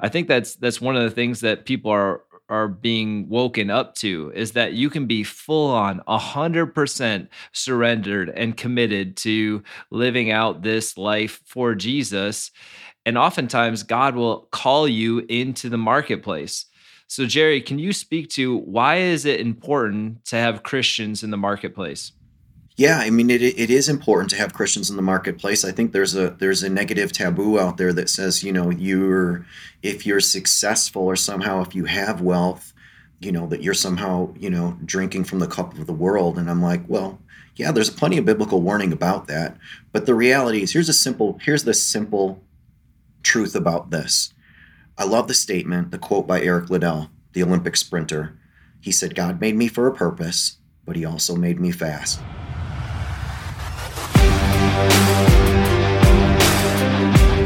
I think that's that's one of the things that people are are being woken up to is that you can be full on 100% surrendered and committed to living out this life for Jesus and oftentimes God will call you into the marketplace. So Jerry, can you speak to why is it important to have Christians in the marketplace? Yeah, I mean it, it is important to have Christians in the marketplace. I think there's a there's a negative taboo out there that says, you know, you're if you're successful or somehow if you have wealth, you know, that you're somehow, you know, drinking from the cup of the world. And I'm like, well, yeah, there's plenty of biblical warning about that. But the reality is here's a simple here's the simple truth about this. I love the statement, the quote by Eric Liddell, the Olympic sprinter. He said, God made me for a purpose, but he also made me fast.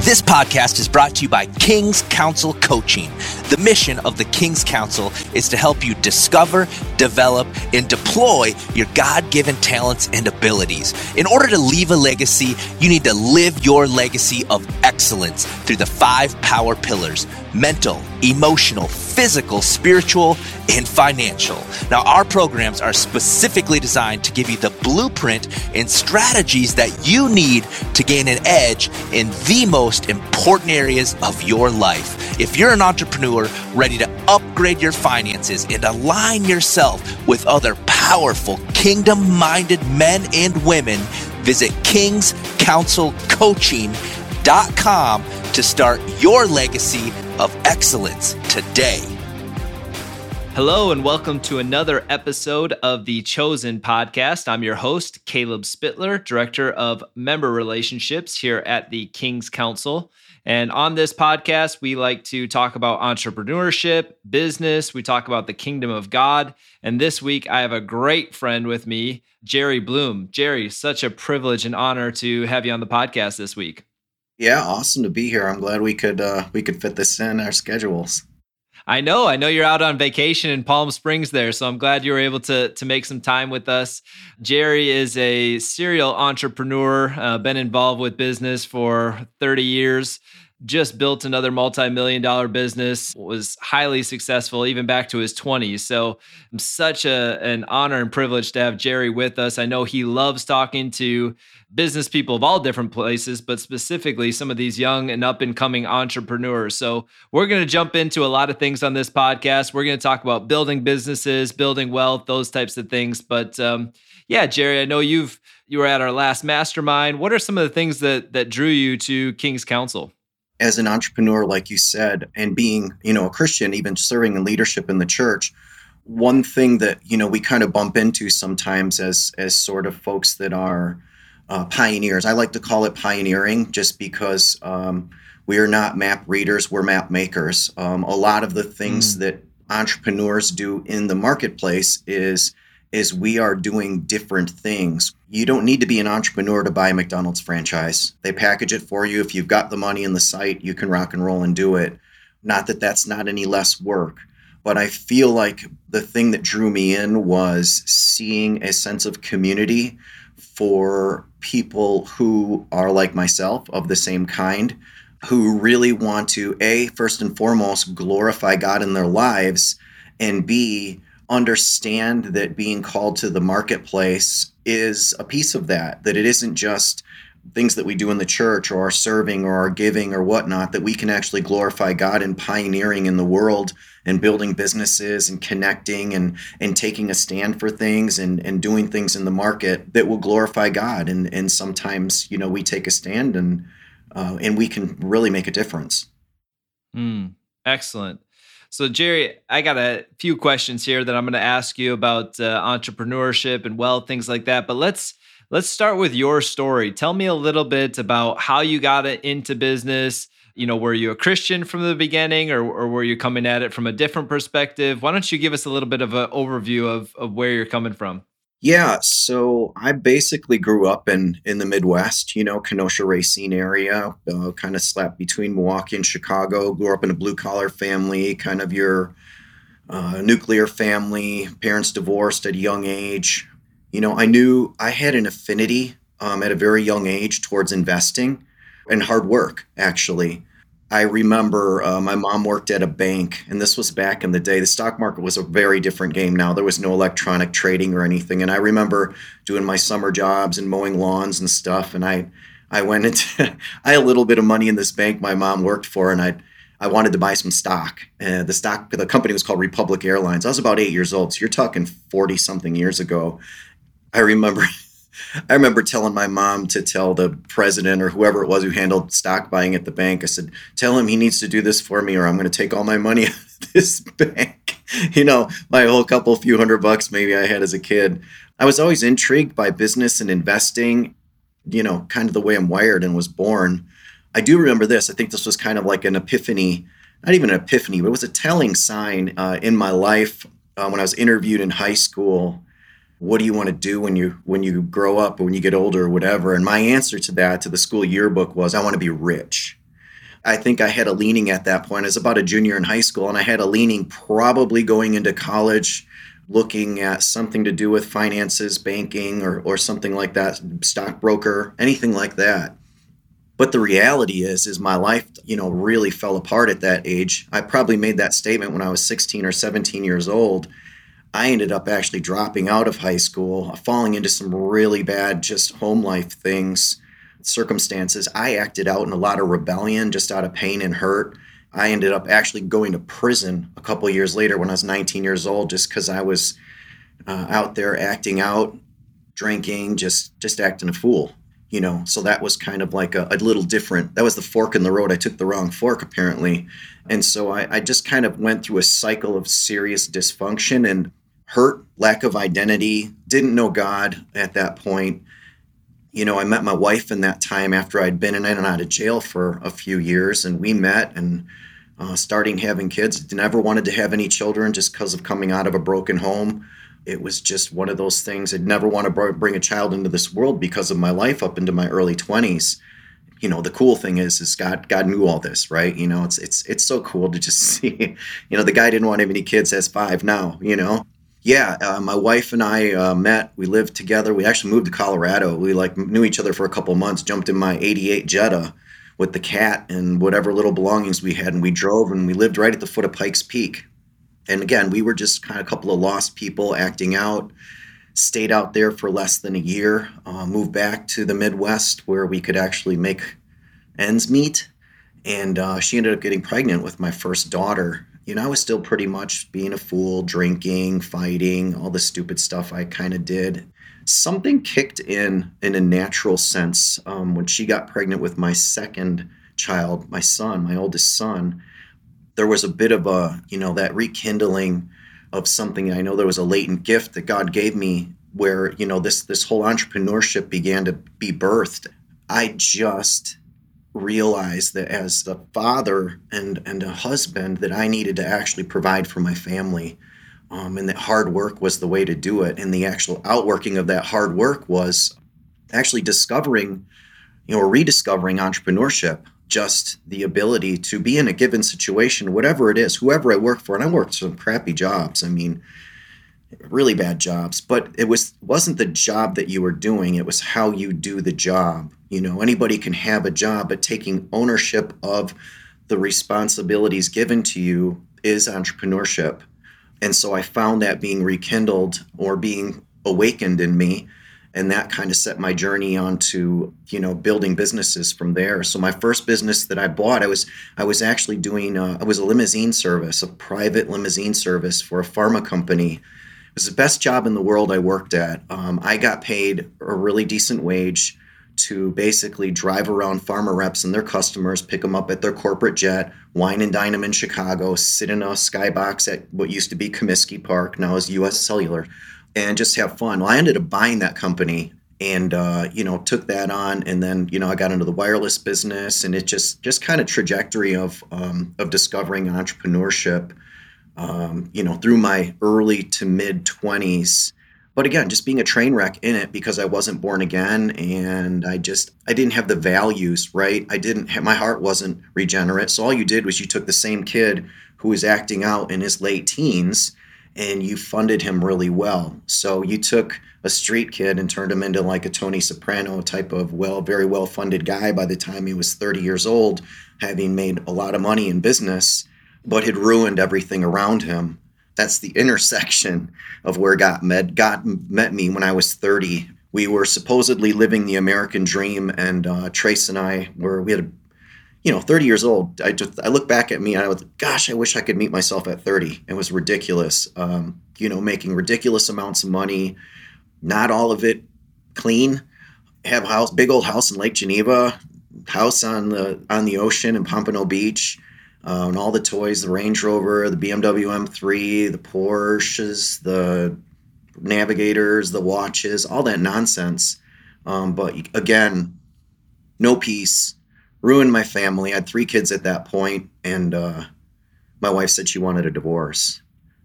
This podcast is brought to you by King's Council Coaching. The mission of the King's Council is to help you discover, develop, and deploy your God given talents and abilities. In order to leave a legacy, you need to live your legacy of excellence through the five power pillars mental, emotional, physical, spiritual, and financial. Now, our programs are specifically designed to give you the blueprint and strategies that you need to gain an edge in the most important areas of your life. If you're an entrepreneur ready to upgrade your finances and align yourself with other powerful, kingdom minded men and women, visit kingscouncilcoaching.com to start your legacy of excellence today. Hello, and welcome to another episode of the Chosen Podcast. I'm your host, Caleb Spittler, Director of Member Relationships here at the King's Council. And on this podcast, we like to talk about entrepreneurship, business, we talk about the kingdom of God. And this week, I have a great friend with me, Jerry Bloom. Jerry, such a privilege and honor to have you on the podcast this week. Yeah, awesome to be here. I'm glad we could uh, we could fit this in our schedules. I know. I know you're out on vacation in Palm Springs there, so I'm glad you were able to to make some time with us. Jerry is a serial entrepreneur, uh, been involved with business for 30 years just built another multi-million dollar business was highly successful even back to his 20s so i'm such a, an honor and privilege to have jerry with us. I know he loves talking to business people of all different places but specifically some of these young and up and coming entrepreneurs. So we're going to jump into a lot of things on this podcast. We're going to talk about building businesses building wealth those types of things. But um, yeah jerry i know you've you were at our last mastermind. What are some of the things that that drew you to king's council as an entrepreneur, like you said, and being, you know, a Christian, even serving in leadership in the church, one thing that, you know, we kind of bump into sometimes as as sort of folks that are uh, pioneers. I like to call it pioneering just because um, we are not map readers, we're map makers. Um, a lot of the things mm. that entrepreneurs do in the marketplace is is we are doing different things. You don't need to be an entrepreneur to buy a McDonald's franchise. They package it for you. If you've got the money and the site, you can rock and roll and do it. Not that that's not any less work, but I feel like the thing that drew me in was seeing a sense of community for people who are like myself, of the same kind, who really want to, A, first and foremost, glorify God in their lives, and B, understand that being called to the marketplace is a piece of that, that it isn't just things that we do in the church or our serving or our giving or whatnot, that we can actually glorify God in pioneering in the world and building businesses and connecting and and taking a stand for things and and doing things in the market that will glorify God. And and sometimes, you know, we take a stand and uh, and we can really make a difference. Mm, excellent. So, Jerry, I got a few questions here that I'm going to ask you about uh, entrepreneurship and wealth, things like that. But let's let's start with your story. Tell me a little bit about how you got into business. You know, were you a Christian from the beginning, or, or were you coming at it from a different perspective? Why don't you give us a little bit of an overview of of where you're coming from? Yeah, so I basically grew up in in the Midwest, you know, Kenosha Racine area, uh, kind of slapped between Milwaukee and Chicago. Grew up in a blue collar family, kind of your uh, nuclear family. Parents divorced at a young age. You know, I knew I had an affinity um, at a very young age towards investing and hard work. Actually, I remember uh, my mom worked at a bank, and this was back in the day. The stock market was a very different game now. There was no electronic trading or anything. And I remember doing my summer jobs and mowing lawns and stuff. And I, I went into, I had a little bit of money in this bank my mom worked for, and I, I wanted to buy some stock. Uh, the stock, the company was called Republic Airlines. I was about eight years old, so you're talking forty something years ago. I remember I remember telling my mom to tell the president or whoever it was who handled stock buying at the bank. I said, "Tell him he needs to do this for me, or I'm going to take all my money out of this bank." You know, my whole couple few hundred bucks maybe I had as a kid. I was always intrigued by business and investing. You know, kind of the way I'm wired and was born. I do remember this. I think this was kind of like an epiphany, not even an epiphany, but it was a telling sign uh, in my life uh, when I was interviewed in high school what do you want to do when you when you grow up or when you get older or whatever? And my answer to that to the school yearbook was i want to be rich. I think i had a leaning at that point. As about a junior in high school and i had a leaning probably going into college looking at something to do with finances banking or, or something like that stockbroker anything like that. But the reality is is my life you know really fell apart at that age. I probably made that statement when i was 16 or 17 years old I ended up actually dropping out of high school, falling into some really bad just home life things, circumstances. I acted out in a lot of rebellion just out of pain and hurt. I ended up actually going to prison a couple years later when I was 19 years old just because I was uh, out there acting out, drinking, just just acting a fool, you know. So that was kind of like a, a little different. That was the fork in the road. I took the wrong fork apparently, and so I, I just kind of went through a cycle of serious dysfunction and hurt, lack of identity, didn't know God at that point. You know, I met my wife in that time after I'd been in and out of jail for a few years, and we met and uh, starting having kids. Never wanted to have any children just because of coming out of a broken home. It was just one of those things. I'd never want to bring a child into this world because of my life up into my early 20s you know the cool thing is is God God knew all this, right? You know, it's it's it's so cool to just see. You know, the guy didn't want any kids, has five now. You know, yeah, uh, my wife and I uh, met. We lived together. We actually moved to Colorado. We like knew each other for a couple months. Jumped in my '88 Jetta with the cat and whatever little belongings we had, and we drove and we lived right at the foot of Pikes Peak. And again, we were just kind of a couple of lost people acting out. Stayed out there for less than a year. Uh, moved back to the Midwest where we could actually make ends meet. And uh, she ended up getting pregnant with my first daughter you know, I was still pretty much being a fool, drinking, fighting, all the stupid stuff I kind of did. Something kicked in in a natural sense um, when she got pregnant with my second child, my son, my oldest son. There was a bit of a, you know, that rekindling of something. I know there was a latent gift that God gave me where, you know, this this whole entrepreneurship began to be birthed. I just realized that as a father and and a husband that I needed to actually provide for my family. Um, and that hard work was the way to do it. And the actual outworking of that hard work was actually discovering, you know, rediscovering entrepreneurship, just the ability to be in a given situation, whatever it is, whoever I work for. And I worked some crappy jobs. I mean, really bad jobs, but it was wasn't the job that you were doing, it was how you do the job. You know, anybody can have a job, but taking ownership of the responsibilities given to you is entrepreneurship. And so I found that being rekindled or being awakened in me and that kind of set my journey onto you know building businesses from there so my first business that i bought i was i was actually doing uh, i was a limousine service a private limousine service for a pharma company was the best job in the world I worked at. Um, I got paid a really decent wage to basically drive around pharma reps and their customers, pick them up at their corporate jet, wine and dine them in Chicago, sit in a skybox at what used to be Comiskey Park, now is U.S. Cellular, and just have fun. Well, I ended up buying that company and uh, you know took that on and then you know i got into the wireless business and it just just kind of trajectory of um, of discovering entrepreneurship um, you know, through my early to mid 20s. But again, just being a train wreck in it because I wasn't born again and I just, I didn't have the values, right? I didn't have, my heart wasn't regenerate. So all you did was you took the same kid who was acting out in his late teens and you funded him really well. So you took a street kid and turned him into like a Tony Soprano type of well, very well funded guy by the time he was 30 years old, having made a lot of money in business, but had ruined everything around him. That's the intersection of where God met, God met me when I was 30. We were supposedly living the American dream, and uh, Trace and I were, we had a you know, 30 years old, I just I look back at me and I was, gosh, I wish I could meet myself at 30. It was ridiculous. Um, you know, making ridiculous amounts of money, not all of it clean. Have a house, big old house in Lake Geneva, house on the on the ocean in Pompano Beach, uh, and all the toys, the Range Rover, the BMW M3, the Porsches, the navigators, the watches, all that nonsense. Um, but again, no peace ruined my family. I had three kids at that point, and uh, my wife said she wanted a divorce,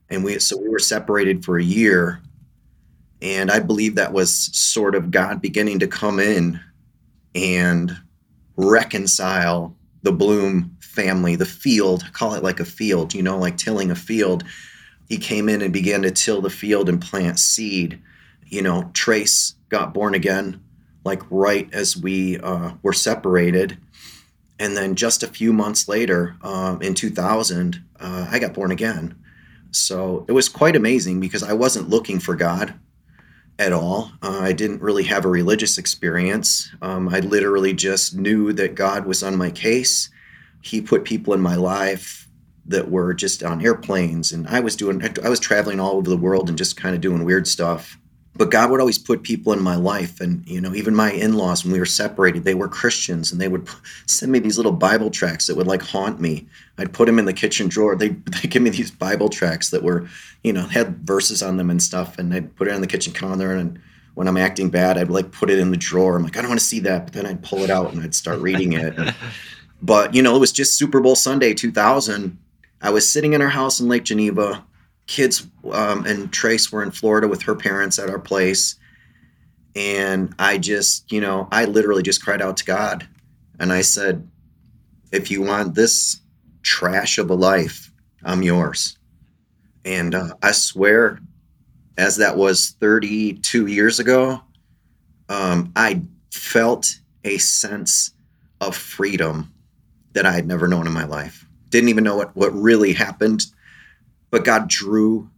and we so we were separated for a year, and I believe that was sort of God beginning to come in and reconcile the Bloom family, the field, call it like a field, you know, like tilling a field. He came in and began to till the field and plant seed. You know, Trace got born again, like right as we uh, were separated and then just a few months later, um, in 2000, uh, I got born again. So it was quite amazing because I wasn't looking for God at all. Uh, I didn't really have a religious experience. Um, I literally just knew that God was on my case. He put people in my life that were just on airplanes, and I was doing. I was traveling all over the world and just kind of doing weird stuff but God would always put people in my life. And, you know, even my in laws, when we were separated, they were Christians and they would send me these little Bible tracts that would like haunt me. I'd put them in the kitchen drawer. They, they give me these Bible tracts that were, you know, had verses on them and stuff. And I'd put it on the kitchen counter. And when I'm acting bad, I'd like put it in the drawer. I'm like, I don't want to see that. But then I'd pull it out and I'd start reading it. but, you know, it was just Super Bowl Sunday 2000. I was sitting in our house in Lake Geneva kids um, and Trace were in Florida with her parents at our place. And I just, you know, I literally just cried out to God. And I said, if you want this trash of a life, I'm yours. And uh, I swear, as that was 32 years ago, um, I felt a sense of freedom that I had never known in my life. Didn't even know what, what really happened but God drew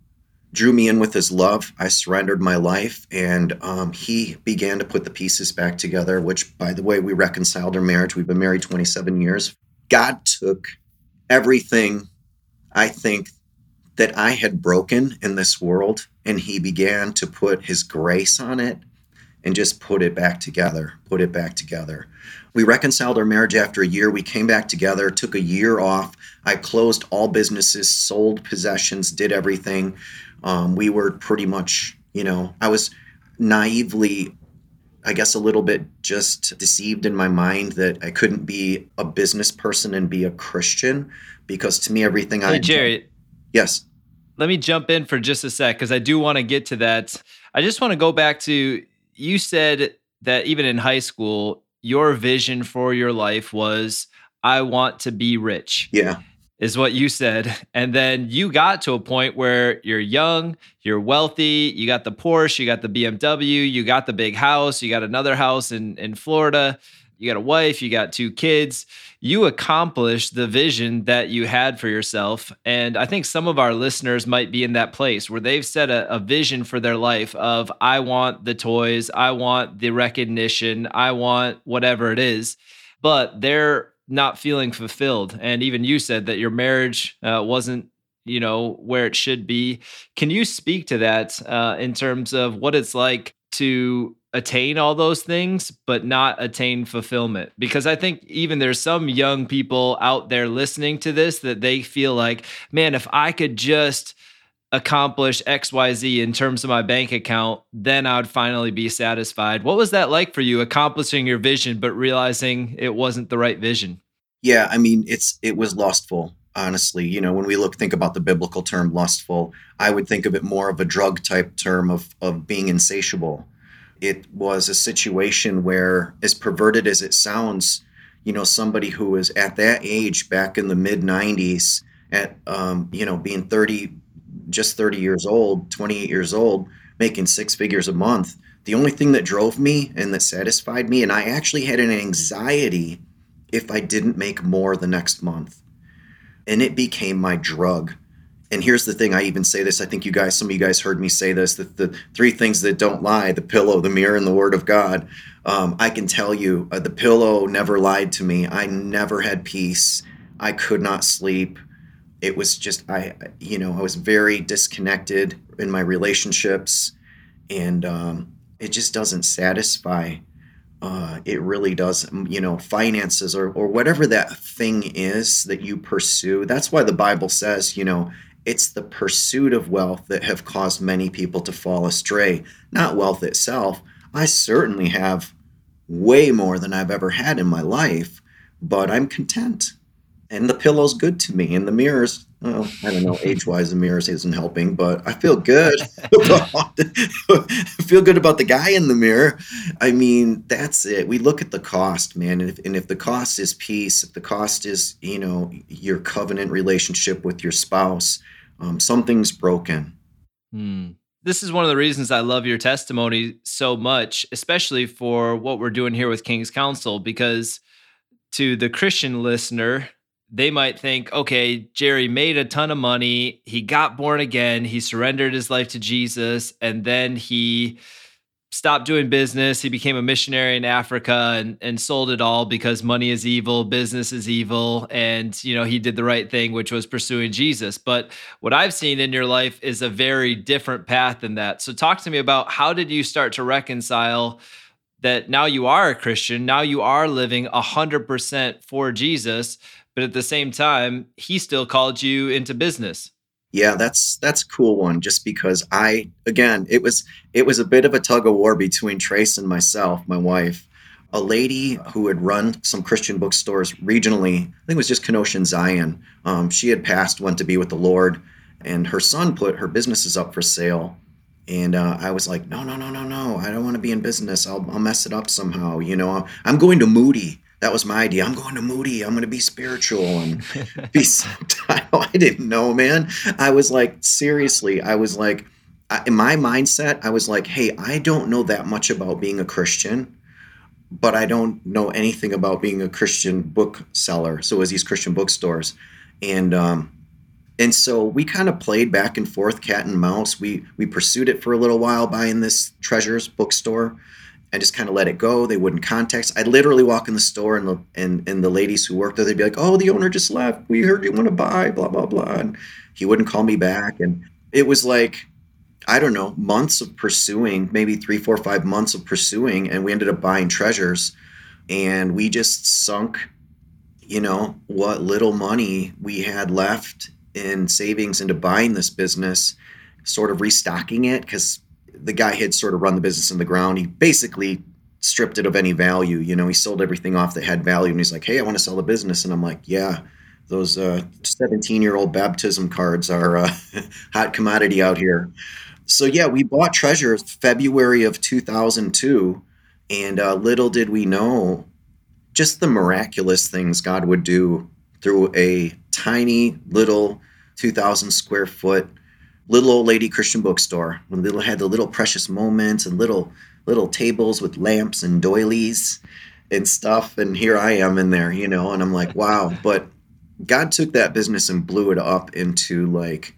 drew me in with his love. I surrendered my life, and um, he began to put the pieces back together, which, by the way, we reconciled our marriage. We've been married 27 years. God took everything I think that I had broken in this world, and he began to put his grace on it and just put it back together, put it back together. We reconciled our marriage after a year. We came back together, took a year off. I closed all businesses, sold possessions, did everything. Um, we were pretty much, you know, I was naively, I guess, a little bit just deceived in my mind that I couldn't be a business person and be a Christian because to me, everything hey, I. Jerry. Yes. Let me jump in for just a sec because I do want to get to that. I just want to go back to you said that even in high school, your vision for your life was I want to be rich. Yeah. Is what you said. And then you got to a point where you're young, you're wealthy, you got the Porsche, you got the BMW, you got the big house, you got another house in, in Florida, you got a wife, you got two kids. You accomplished the vision that you had for yourself. And I think some of our listeners might be in that place where they've set a, a vision for their life of, I want the toys, I want the recognition, I want whatever it is. But they're not feeling fulfilled. And even you said that your marriage uh, wasn't you know where it should be can you speak to that uh, in terms of what it's like to attain all those things but not attain fulfillment. Because i think even there's some young people out there listening to this that they feel like man if i could just accomplish xyz in terms of my bank account then i would finally be satisfied. What was that like for you accomplishing your vision but realizing it wasn't the right vision? Yeah i mean it's it was lustful honestly. You know when we look think about the biblical term lustful i would think of it more of a drug type term of of being insatiable it was a situation where, as perverted as it sounds, you know, somebody who was at that age back in the mid 90s, at, um, you know, being 30 just 30 years old, 28 years old, making six figures a month. The only thing that drove me and that satisfied me, and I actually had an anxiety if I didn't make more the next month. And it became my drug. And here's the thing I even say this. I think you guys, some of you guys heard me say this that the three things that don't lie the pillow, the mirror, and the word of God. Um, I can tell you, uh, the pillow never lied to me. I never had peace. I could not sleep. It was just, I, you know, I was very disconnected in my relationships. And um, it just doesn't satisfy uh, it really does you know finances or, or whatever that thing is that you pursue that's why the bible says you know it's the pursuit of wealth that have caused many people to fall astray. Not wealth itself. I certainly have way more than i've ever had in my life but i'm content. And the pillow's good to me and the mirrors well, I don't know, age wise, the mirrors isn't helping, but I feel good. about, feel good about the guy in the mirror. I mean, that's it. We look at the cost, man, and if, and if the cost is peace, if the cost is you know your covenant relationship with your spouse, um, something's broken. Hmm. This is one of the reasons I love your testimony so much, especially for what we're doing here with King's Council, because to the Christian listener, they might think, okay, Jerry made a ton of money. He got born again. He surrendered his life to Jesus. And then he stopped doing business. He became a missionary in Africa and, and sold it all because money is evil, business is evil. And, you know, he did the right thing, which was pursuing Jesus. But what I've seen in your life is a very different path than that. So talk to me about how did you start to reconcile that now you are a Christian, now you are living 100% for Jesus but at the same time, he still called you into business. Yeah, that's that's a cool one. Just because I again, it was it was a bit of a tug of war between Trace and myself, my wife. A lady who had run some Christian bookstores regionally, I think it was just Kenosha and Zion. Um, she had passed, went to be with the Lord, and her son put her businesses up for sale. And uh, I was like, no, no, no, no, no. I don't want to be in business. I'll, I'll mess it up somehow. You know, I'm going to Moody that was my idea. I'm going to Moody. I'm going to be spiritual and be. I didn't know, man. I was like, seriously, I was like, in my mindset, I was like, hey, I don't know that much about being a Christian, but I don't know anything about being a Christian bookseller. So it was these Christian bookstores, and um, and so we kind of played back and forth, cat and mouse. We we pursued it for a little while, buying this Treasures bookstore I just kind of let it go. They wouldn't contact. I'd literally walk in the store and the and, and the ladies who worked there, they'd be like, "Oh, the owner just left. We heard you want to buy." Blah blah blah. And he wouldn't call me back, and it was like, I don't know, months of pursuing, maybe three, four, five months of pursuing, and we ended up buying treasures, and we just sunk, you know, what little money we had left in savings into buying this business, sort of restocking it because the guy had sort of run the business in the ground. He basically stripped it of any value. You know, he sold everything off that had value, and he's like, "Hey, I want to sell the business." And I'm like, "Yeah." Those 17 uh, year old baptism cards are uh, hot commodity out here. So, yeah, we bought Treasure February of 2002. And uh, little did we know just the miraculous things God would do through a tiny little 2,000 square foot little old lady Christian bookstore when little had the little precious moments and little little tables with lamps and doilies and stuff. And here I am in there, you know, and I'm like, wow. But God took that business and blew it up into like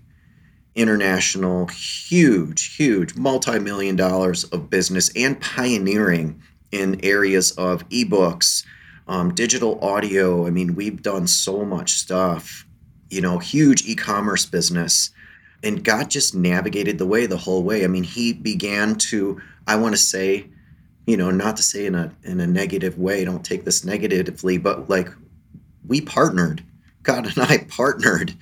international, huge, huge, multi million dollars of business and pioneering in areas of ebooks, um, digital audio. I mean, we've done so much stuff, you know, huge e commerce business and God just navigated the way the whole way. I mean, he began to, I want to say, you know, not to say in a in a negative way, don't take this negatively, but like we partnered. God and I partnered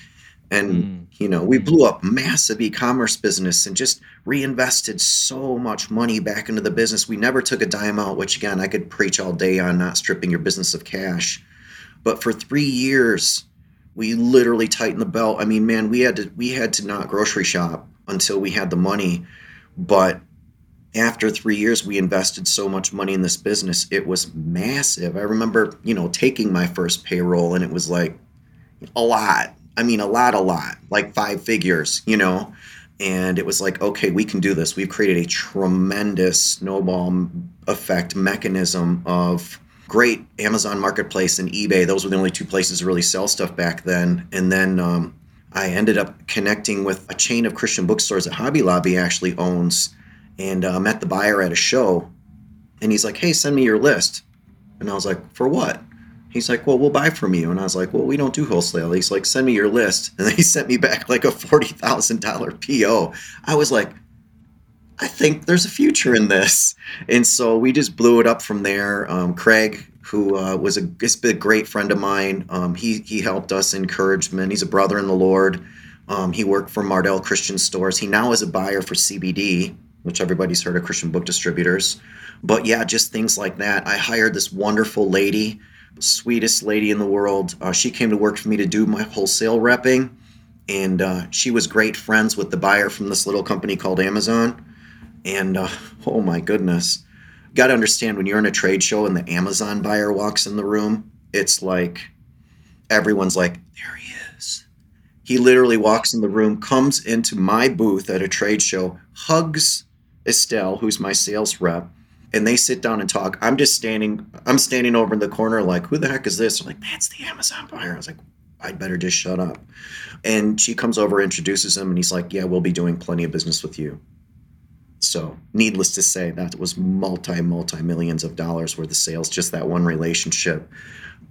and mm. you know, we blew up massive e-commerce business and just reinvested so much money back into the business. We never took a dime out, which again, I could preach all day on not stripping your business of cash. But for 3 years, we literally tightened the belt. I mean, man, we had to we had to not grocery shop until we had the money. But after three years, we invested so much money in this business. It was massive. I remember, you know, taking my first payroll and it was like a lot. I mean, a lot, a lot, like five figures, you know. And it was like, okay, we can do this. We've created a tremendous snowball effect mechanism of great Amazon Marketplace and eBay. Those were the only two places to really sell stuff back then. And then um, I ended up connecting with a chain of Christian bookstores that Hobby Lobby actually owns, and uh, met the buyer at a show. And he's like, "Hey, send me your list." And I was like, "For what?" He's like, "Well, we'll buy from you." And I was like, "Well, we don't do wholesale." He's like, "Send me your list." And then he sent me back like a forty thousand dollar PO. I was like, "I think there's a future in this." And so we just blew it up from there. Um, Craig who uh, was a, a great friend of mine. Um, he he helped us encouragement. He's a brother in the Lord. Um, he worked for Mardel Christian Stores. He now is a buyer for CBD, which everybody's heard of Christian Book Distributors. But yeah, just things like that. I hired this wonderful lady, sweetest lady in the world. Uh, she came to work for me to do my wholesale repping, and uh, she was great friends with the buyer from this little company called Amazon. And uh, oh my goodness, got to understand when you're in a trade show and the Amazon buyer walks in the room, it's like everyone's like, there he is. He literally walks in the room, comes into my booth at a trade show, hugs Estelle, who's my sales rep, and they sit down and talk. I'm just standing, I'm standing over in the corner, like, who the heck is this? I'm like, that's the Amazon buyer. I was like, I'd better just shut up. And she comes over, introduces him, and he's like, Yeah, we'll be doing plenty of business with you. So, needless to say, that was multi, multi millions of dollars worth of sales, just that one relationship.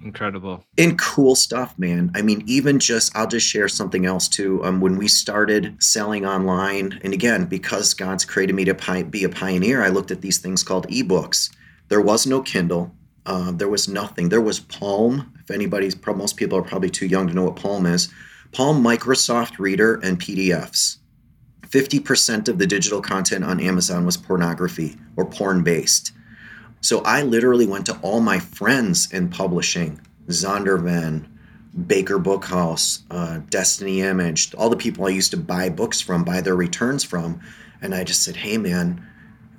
Incredible. And cool stuff, man. I mean, even just, I'll just share something else too. Um, when we started selling online, and again, because God's created me to pi- be a pioneer, I looked at these things called ebooks. There was no Kindle, uh, there was nothing. There was Palm. If anybody's, most people are probably too young to know what Palm is. Palm Microsoft Reader and PDFs 50% of the digital content on Amazon was pornography or porn based. So I literally went to all my friends in publishing, Zondervan, Baker Bookhouse, uh, Destiny Image, all the people I used to buy books from, buy their returns from. And I just said, hey, man,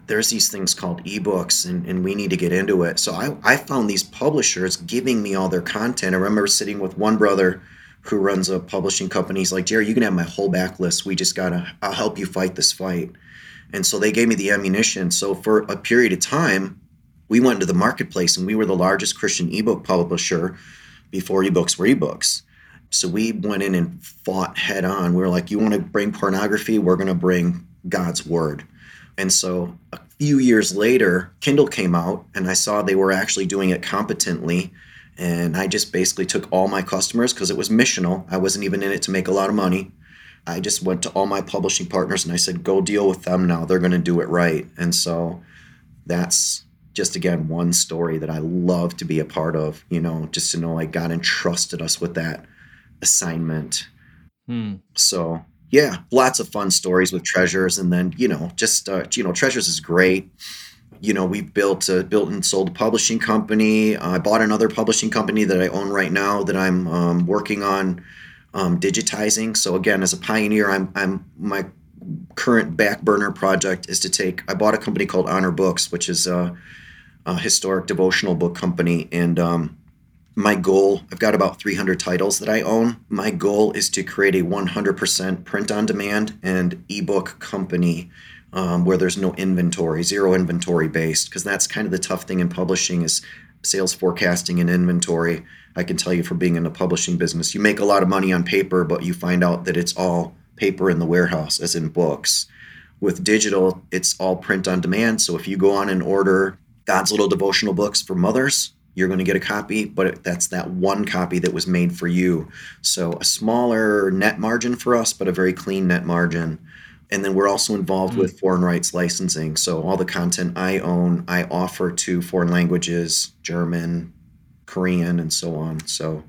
there's these things called ebooks and, and we need to get into it. So I, I found these publishers giving me all their content. I remember sitting with one brother who runs a publishing company. He's like, Jerry, you can have my whole backlist. We just gotta, I'll help you fight this fight. And so they gave me the ammunition. So for a period of time, we went into the marketplace and we were the largest Christian ebook publisher before ebooks were ebooks. So we went in and fought head on. We were like, you want to bring pornography? We're going to bring God's word. And so a few years later, Kindle came out and I saw they were actually doing it competently and I just basically took all my customers because it was missional. I wasn't even in it to make a lot of money. I just went to all my publishing partners and I said, go deal with them now. They're going to do it right. And so that's just again one story that I love to be a part of, you know, just to know like God entrusted us with that assignment. Hmm. So yeah, lots of fun stories with treasures. And then, you know, just, uh, you know, treasures is great you know, we've built a, built and sold a publishing company. I bought another publishing company that I own right now that I'm um, working on um, digitizing. So again, as a pioneer, I'm I'm my current back burner project is to take. I bought a company called Honor Books, which is a, a historic devotional book company, and um, my goal. I've got about 300 titles that I own. My goal is to create a 100% print on demand and ebook company um, where there's no inventory, zero inventory based, because that's kind of the tough thing in publishing is sales forecasting and inventory. I can tell you from being in the publishing business, you make a lot of money on paper, but you find out that it's all paper in the warehouse, as in books. With digital, it's all print on demand. So if you go on and order God's Little Devotional Books for mothers, you're going to get a copy, but that's that one copy that was made for you. So a smaller net margin for us, but a very clean net margin and then we're also involved mm-hmm. with foreign rights licensing. So all the content I own, I offer to foreign languages, German, Korean, and so on. So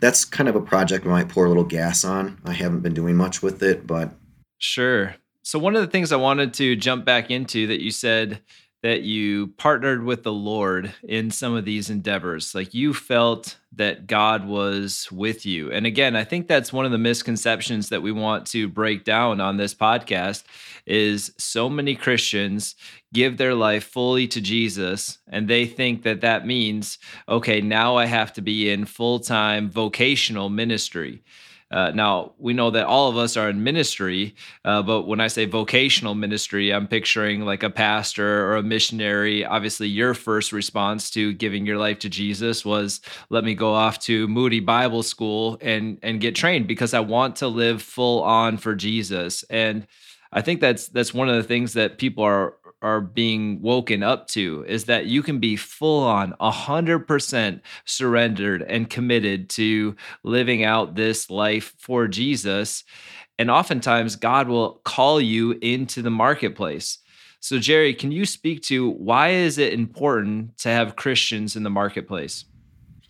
that's kind of a project I might pour a little gas on. I haven't been doing much with it, but sure. So one of the things I wanted to jump back into that you said that you partnered with the Lord in some of these endeavors. Like you felt that God was with you. And again, I think that's one of the misconceptions that we want to break down on this podcast is so many Christians give their life fully to Jesus and they think that that means okay, now I have to be in full-time vocational ministry. Uh, now, we know that all of us are in ministry, uh, but when I say vocational ministry, I'm picturing like a pastor or a missionary. Obviously, your first response to giving your life to Jesus was, let me go off to Moody Bible School and, and get trained because I want to live full on for Jesus. And I think that's that's one of the things that people are are being woken up to is that you can be full on 100% surrendered and committed to living out this life for Jesus and oftentimes God will call you into the marketplace. So Jerry, can you speak to why is it important to have Christians in the marketplace?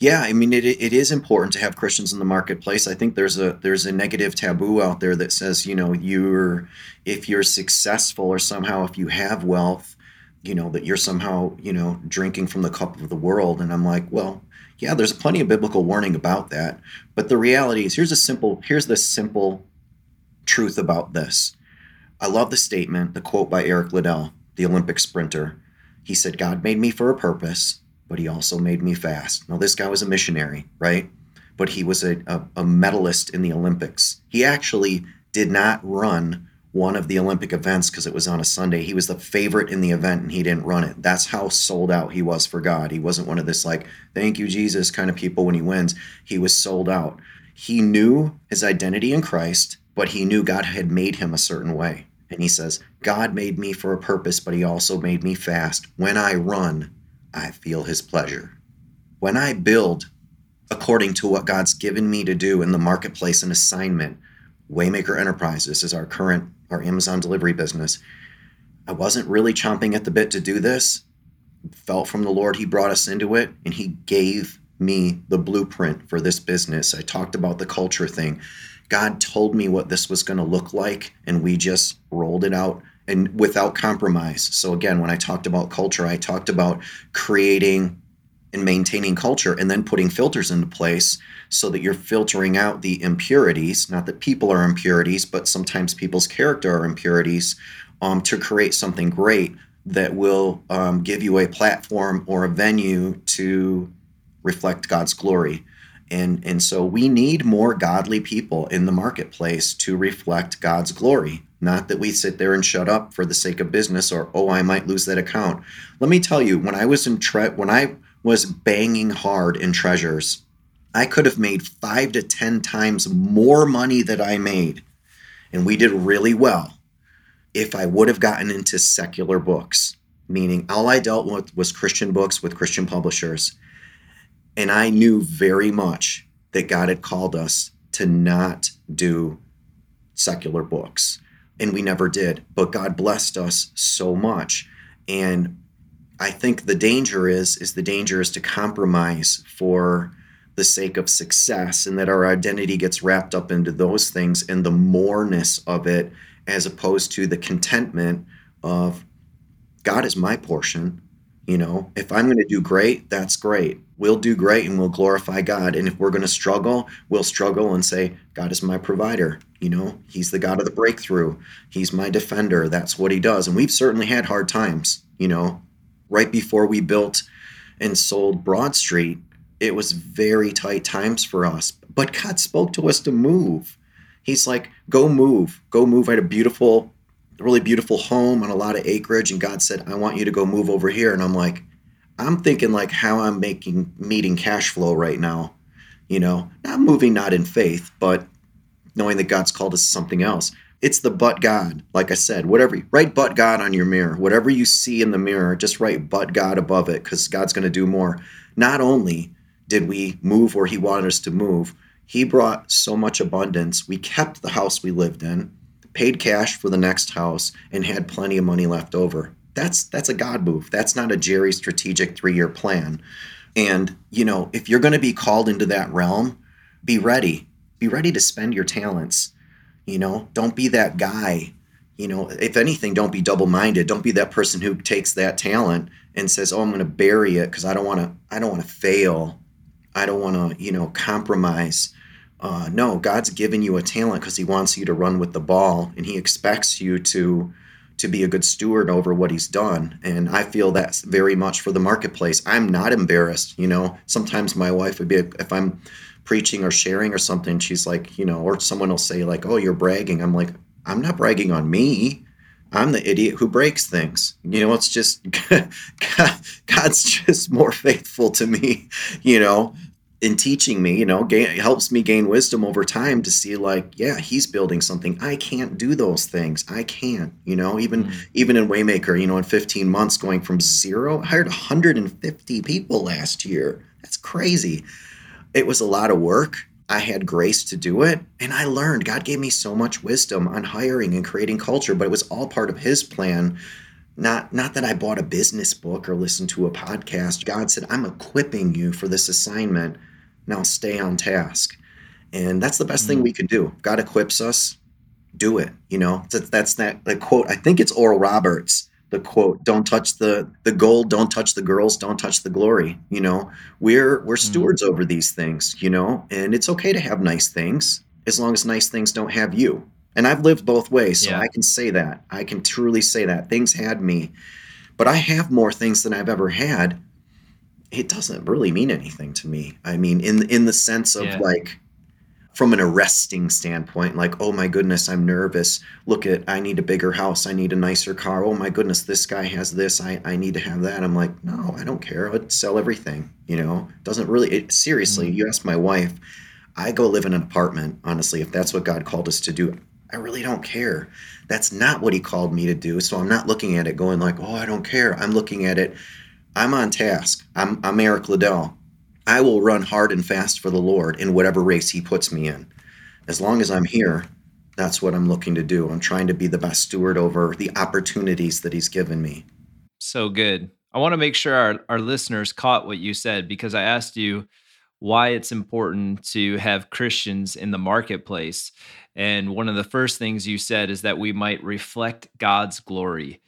Yeah, I mean it, it is important to have Christians in the marketplace. I think there's a there's a negative taboo out there that says, you know, you're if you're successful or somehow if you have wealth, you know, that you're somehow, you know, drinking from the cup of the world. And I'm like, well, yeah, there's plenty of biblical warning about that. But the reality is here's a simple here's the simple truth about this. I love the statement, the quote by Eric Liddell, the Olympic sprinter. He said, God made me for a purpose but he also made me fast. Now, this guy was a missionary, right? But he was a, a, a medalist in the Olympics. He actually did not run one of the Olympic events because it was on a Sunday. He was the favorite in the event and he didn't run it. That's how sold out he was for God. He wasn't one of this, like, thank you, Jesus kind of people when he wins. He was sold out. He knew his identity in Christ, but he knew God had made him a certain way. And he says, God made me for a purpose, but he also made me fast. When I run, I feel his pleasure. When I build according to what God's given me to do in the marketplace and assignment, Waymaker Enterprises is our current our Amazon delivery business. I wasn't really chomping at the bit to do this. Felt from the Lord he brought us into it and he gave me the blueprint for this business. I talked about the culture thing. God told me what this was going to look like and we just rolled it out and without compromise. So again, when I talked about culture, I talked about creating and maintaining culture and then putting filters into place so that you're filtering out the impurities, not that people are impurities, but sometimes people's character are impurities, um, to create something great that will um, give you a platform or a venue to reflect God's glory. And, and so we need more godly people in the marketplace to reflect God's glory. Not that we sit there and shut up for the sake of business or, oh, I might lose that account. Let me tell you, when I was in tre- when I was banging hard in treasures, I could have made five to 10 times more money that I made. And we did really well if I would have gotten into secular books, meaning all I dealt with was Christian books with Christian publishers. And I knew very much that God had called us to not do secular books. And we never did. But God blessed us so much. And I think the danger is is the danger is to compromise for the sake of success and that our identity gets wrapped up into those things and the moreness of it as opposed to the contentment of God is my portion. You know, if I'm going to do great, that's great we'll do great and we'll glorify God. And if we're going to struggle, we'll struggle and say, God is my provider. You know, He's the God of the breakthrough. He's my defender. That's what He does. And we've certainly had hard times. You know, right before we built and sold Broad Street, it was very tight times for us. But God spoke to us to move. He's like, go move, go move. I had a beautiful, really beautiful home on a lot of acreage. And God said, I want you to go move over here. And I'm like, I'm thinking like how I'm making meeting cash flow right now. You know, not moving not in faith, but knowing that God's called us to something else. It's the but God. Like I said, whatever write but God on your mirror. Whatever you see in the mirror, just write but God above it because God's going to do more. Not only did we move where He wanted us to move, He brought so much abundance. We kept the house we lived in, paid cash for the next house, and had plenty of money left over that's that's a God move. That's not a Jerry strategic three year plan. And you know, if you're going to be called into that realm, be ready. Be ready to spend your talents. You know, don't be that guy. You know, if anything, don't be double minded. Don't be that person who takes that talent and says, "Oh, I'm going to bury it because I don't want to. I don't want to fail. I don't want to, you know, compromise." Uh, no, God's given you a talent because He wants you to run with the ball, and He expects you to to be a good steward over what he's done. And I feel that's very much for the marketplace. I'm not embarrassed. You know, sometimes my wife would be, if I'm preaching or sharing or something, she's like, you know, or someone will say, like, oh, you're bragging. I'm like, I'm not bragging on me. I'm the idiot who breaks things. You know, it's just God, God's just more faithful to me, you know, in teaching me, you know, gain, helps me gain wisdom over time to see like, yeah, he's building something. I can't do those things. I can't, you know, even mm-hmm. even in Waymaker, you know, in 15 months going from zero, I hired 150 people last year. That's crazy. It was a lot of work I had grace to do it. And I learned God gave me so much wisdom on hiring and creating culture, but it was all part of his plan. Not, not that I bought a business book or listened to a podcast. God said, I'm equipping you for this assignment. Now stay on task. And that's the best mm-hmm. thing we can do. God equips us, do it. You know, that's, that's that, that quote. I think it's Oral Roberts the quote don't touch the the gold don't touch the girls don't touch the glory you know we're we're mm-hmm. stewards mm. over these things you know and it's okay to have nice things as long as nice things don't have you and i've lived both ways so yeah. i can say that i can truly say that things had me but i have more things than i've ever had it doesn't really mean anything to me. I mean in in the sense of yeah. like from an arresting standpoint like oh my goodness i'm nervous. Look at i need a bigger house. I need a nicer car. Oh my goodness this guy has this. I, I need to have that. I'm like no i don't care. I'd sell everything you know? Doesn't really it, seriously mm-hmm. you ask my wife i go live in an apartment honestly if that's what god called us to do i really don't care. That's not what he called me to do so i'm not looking at it going like oh i don't care. I'm looking at it i'm on task i'm, I'm eric liddell I will run hard and fast for the Lord in whatever race He puts me in. As long as I'm here, that's what I'm looking to do. I'm trying to be the best steward over the opportunities that He's given me. So good. I want to make sure our, our listeners caught what you said because I asked you why it's important to have Christians in the marketplace. And one of the first things you said is that we might reflect God's glory.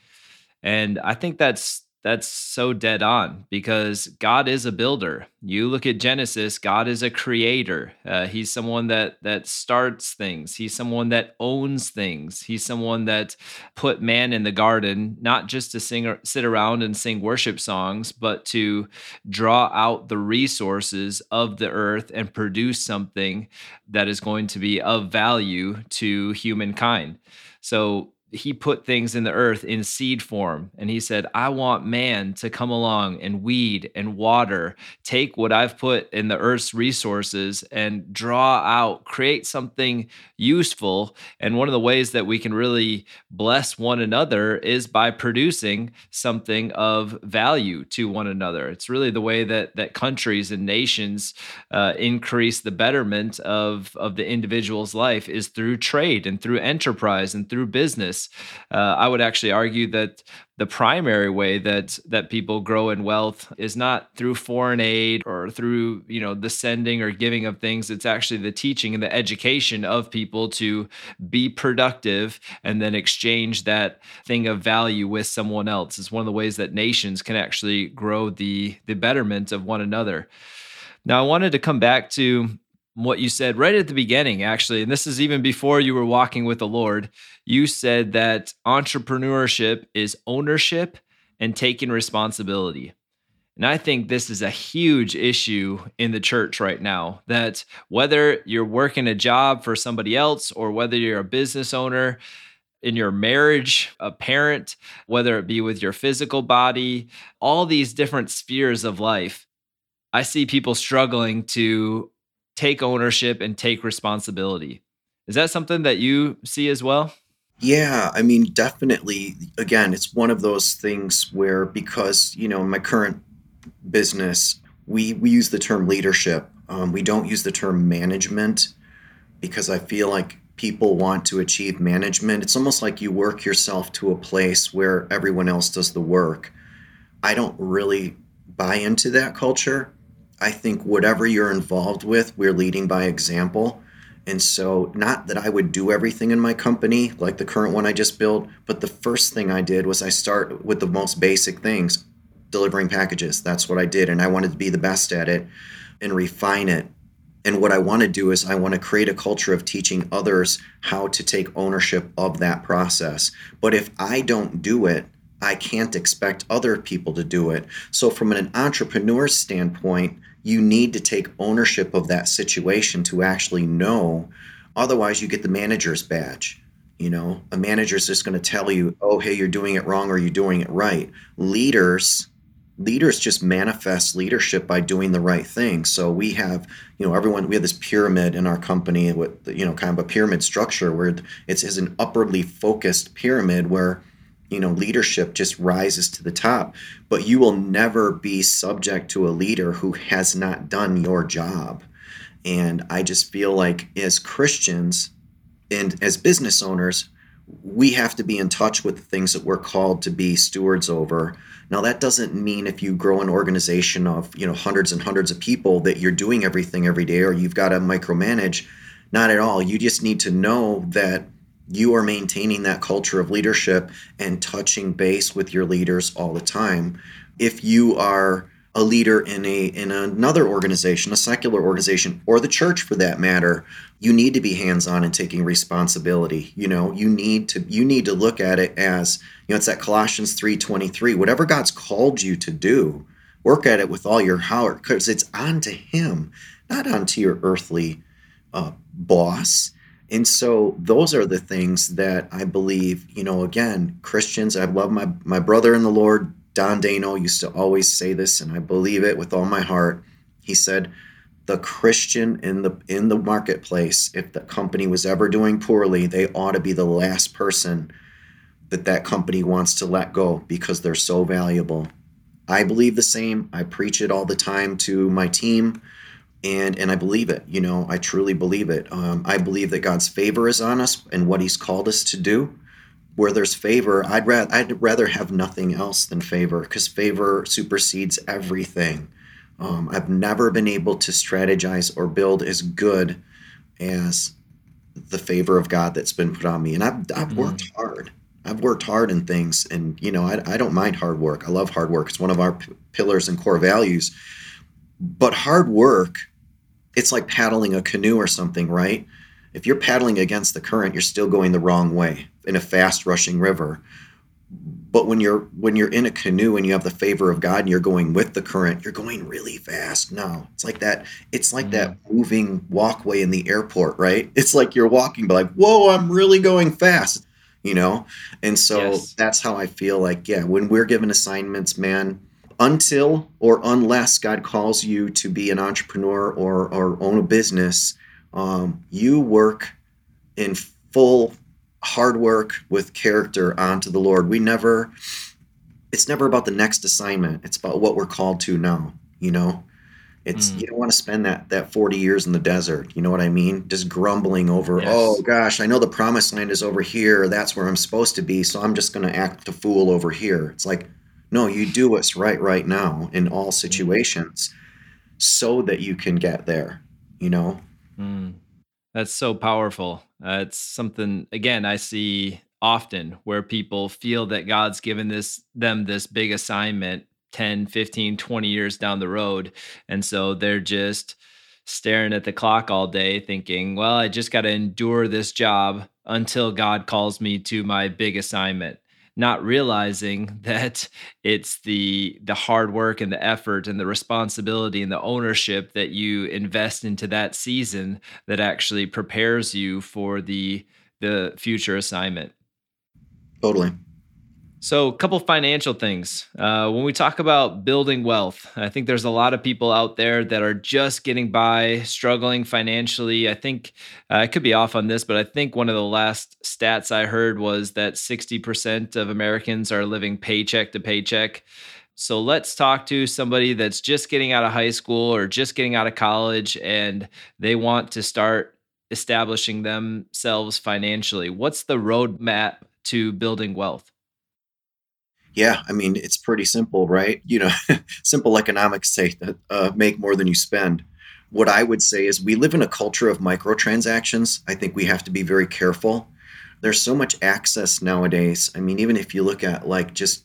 And I think that's that's so dead on because God is a builder. You look at Genesis, God is a creator. Uh, he's someone that that starts things. He's someone that owns things. He's someone that put man in the garden not just to sing or sit around and sing worship songs, but to draw out the resources of the earth and produce something that is going to be of value to humankind. So he put things in the earth in seed form and he said i want man to come along and weed and water take what i've put in the earth's resources and draw out create something useful. And one of the ways that we can really bless one another is by producing something of value to one another. It's really the way that that countries and nations uh, increase the betterment of of the individual's life is through trade and through enterprise and through business uh, I would actually argue that the primary way that that people grow in wealth is not through foreign aid or through you know the sending or giving of things. It's actually the teaching and the education of people to be productive and then exchange that thing of value with someone else. It's one of the ways that nations can actually grow the the betterment of one another. Now i wanted to come back to what you said right at the beginning, actually, and this is even before you were walking with the Lord. You said that entrepreneurship is ownership and taking responsibility. And I think this is a huge issue in the church right now that whether you're working a job for somebody else or whether you're a business owner, in your marriage, a parent, whether it be with your physical body, all these different spheres of life, I see people struggling to take ownership and take responsibility. Is that something that you see as well? Yeah, I mean, definitely. Again, it's one of those things where because you know in my current business, we we use the term leadership. Um, we don't use the term management because I feel like people want to achieve management. It's almost like you work yourself to a place where everyone else does the work. I don't really buy into that culture. I think whatever you're involved with, we're leading by example. And so, not that I would do everything in my company, like the current one I just built, but the first thing I did was I start with the most basic things delivering packages. That's what I did. And I wanted to be the best at it and refine it And what I want to do is I want to create a culture of teaching others how to take ownership of that process. But if I don't do it, I can't expect other people to do it. So, from an entrepreneur's standpoint, you need to take ownership of that situation to actually know. Otherwise, you get the manager's badge. You know, a manager is just going to tell you, oh, hey, you're doing it wrong or you're doing it right. Leaders, leaders just manifest leadership by doing the right thing. So we have, you know, everyone, we have this pyramid in our company with, you know, kind of a pyramid structure where it's, it's an upwardly focused pyramid where, you know, leadership just rises to the top. But you will never be subject to a leader who has not done your job. And I just feel like as Christians and as business owners, we have to be in touch with the things that we're called to be stewards over. Now that doesn't mean if you grow an organization of, you know, hundreds and hundreds of people that you're doing everything every day or you've got to micromanage. Not at all. You just need to know that you are maintaining that culture of leadership and touching base with your leaders all the time. If you are a leader in a in another organization, a secular organization, or the church for that matter, you need to be hands-on and taking responsibility. You know, you need to you need to look at it as, you know, it's that Colossians 3:23. Whatever God's called you to do, work at it with all your heart because it's on to him, not onto your earthly uh, boss. And so those are the things that I believe, you know, again, Christians, I love my my brother in the Lord, Don Dano used to always say this, and I believe it with all my heart. He said, the Christian in the in the marketplace, if the company was ever doing poorly, they ought to be the last person that that company wants to let go because they're so valuable. I believe the same. I preach it all the time to my team, and and I believe it. You know, I truly believe it. Um, I believe that God's favor is on us and what He's called us to do where there's favor, I'd rather I'd rather have nothing else than favor because favor supersedes everything. Um, I've never been able to strategize or build as good as the favor of God that's been put on me, and I've I've mm worked hard. I've worked hard in things, and you know I, I don't mind hard work. I love hard work. It's one of our p- pillars and core values. But hard work, it's like paddling a canoe or something, right? If you're paddling against the current, you're still going the wrong way in a fast rushing river. But when you're when you're in a canoe and you have the favor of God and you're going with the current, you're going really fast. No, it's like that. It's like mm-hmm. that moving walkway in the airport, right? It's like you're walking, but like, whoa, I'm really going fast, you know. And so yes. that's how I feel. Like, yeah, when we're given assignments, man, until or unless God calls you to be an entrepreneur or or own a business, um, you work in full hard work with character onto the Lord. We never, it's never about the next assignment. It's about what we're called to now. You know, it's mm. you don't want to spend that that 40 years in the desert. You know what I mean? Just grumbling over, yes. oh gosh, I know the promised land is over here. That's where I'm supposed to be. So I'm just going to act a fool over here. It's like, no, you do what's right right now in all situations, so that you can get there. You know. Mm. That's so powerful. Uh, it's something again I see often where people feel that God's given this them this big assignment 10, 15, 20 years down the road and so they're just staring at the clock all day thinking, well, I just got to endure this job until God calls me to my big assignment not realizing that it's the the hard work and the effort and the responsibility and the ownership that you invest into that season that actually prepares you for the the future assignment. Totally so, a couple financial things. Uh, when we talk about building wealth, I think there's a lot of people out there that are just getting by, struggling financially. I think uh, I could be off on this, but I think one of the last stats I heard was that 60% of Americans are living paycheck to paycheck. So, let's talk to somebody that's just getting out of high school or just getting out of college and they want to start establishing themselves financially. What's the roadmap to building wealth? Yeah, I mean, it's pretty simple, right? You know, simple economics say that uh, make more than you spend. What I would say is we live in a culture of microtransactions. I think we have to be very careful. There's so much access nowadays. I mean, even if you look at like just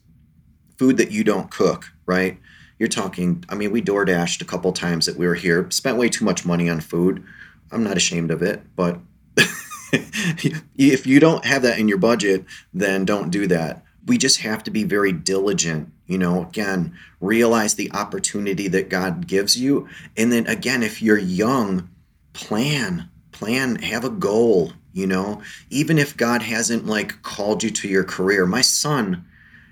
food that you don't cook, right? you're talking, I mean, we door dashed a couple times that we were here, spent way too much money on food. I'm not ashamed of it, but if you don't have that in your budget, then don't do that. We just have to be very diligent. You know, again, realize the opportunity that God gives you. And then again, if you're young, plan, plan, have a goal. You know, even if God hasn't like called you to your career. My son,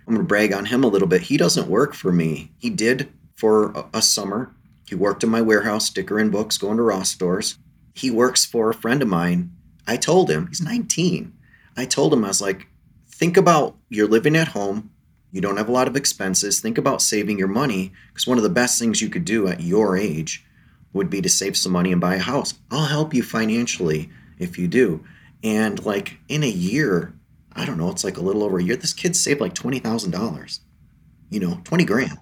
I'm going to brag on him a little bit. He doesn't work for me. He did for a, a summer. He worked in my warehouse, sticker in books, going to Ross stores. He works for a friend of mine I told him, he's 19. I told him, I was like, think about you're living at home, you don't have a lot of expenses. Think about saving your money because one of the best things you could do at your age would be to save some money and buy a house. I'll help you financially if you do. And like in a year, I don't know, it's like a little over a year, this kid saved like $20,000, you know, 20 grand,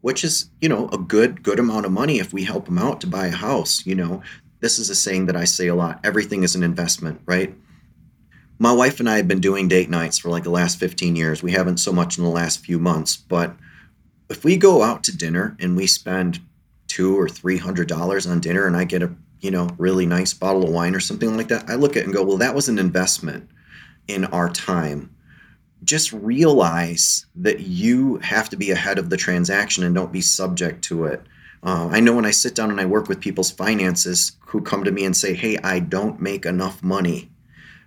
which is, you know, a good, good amount of money if we help him out to buy a house, you know. This is a saying that I say a lot everything is an investment, right? My wife and I have been doing date nights for like the last 15 years. We haven't so much in the last few months, but if we go out to dinner and we spend two or three hundred dollars on dinner and I get a you know really nice bottle of wine or something like that, I look at it and go, well, that was an investment in our time. Just realize that you have to be ahead of the transaction and don't be subject to it. Uh, I know when I sit down and I work with people's finances who come to me and say, Hey, I don't make enough money.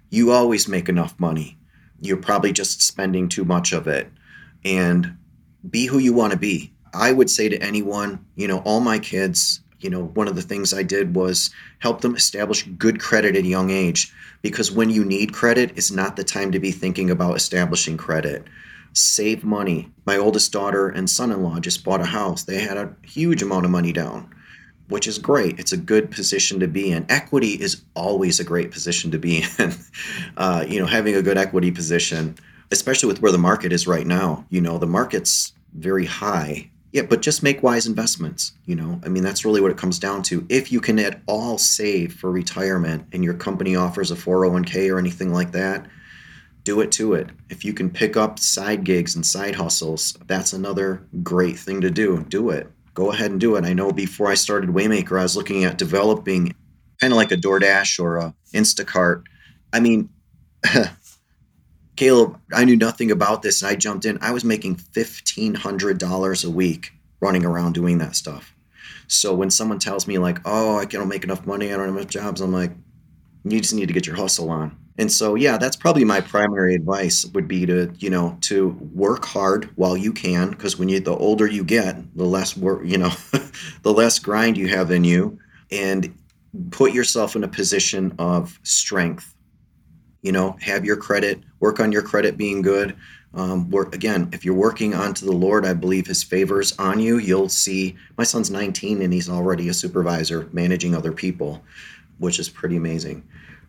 You always make enough money. You're probably just spending too much of it. And be who you want to be. I would say to anyone, you know, all my kids, you know, one of the things I did was help them establish good credit at a young age because when you need credit, is not the time to be thinking about establishing credit save money. My oldest daughter and son in law just bought a house. They had a huge amount of money down, which is great. It's a good position to be in. Equity is always a great position to be in. uh, you know, having a good equity position, especially with where the market is right now, you know, the market's very high. Yeah, but just make wise investments. You know, I mean, that's really what it comes down to. If you can at all save for retirement and your company offers a 401k or anything like that, do it to it. If you can pick up side gigs and side hustles, that's another great thing to do. Do it. Go ahead and do it. I know before I started Waymaker, I was looking at developing kind of like a DoorDash or a Instacart. I mean, Caleb, I knew nothing about this and I jumped in. I was making $1,500 a week running around doing that stuff. So when someone tells me, like, oh, I can't make enough money, I don't have enough jobs, I'm like, you just need to get your hustle on and so yeah that's probably my primary advice would be to you know to work hard while you can because when you the older you get the less work you know the less grind you have in you and put yourself in a position of strength. You know have your credit work on your credit being good. Um, work again if you're working onto the lord i believe his favors on you you'll see my son's 19 and he's already a supervisor managing other people which is pretty amazing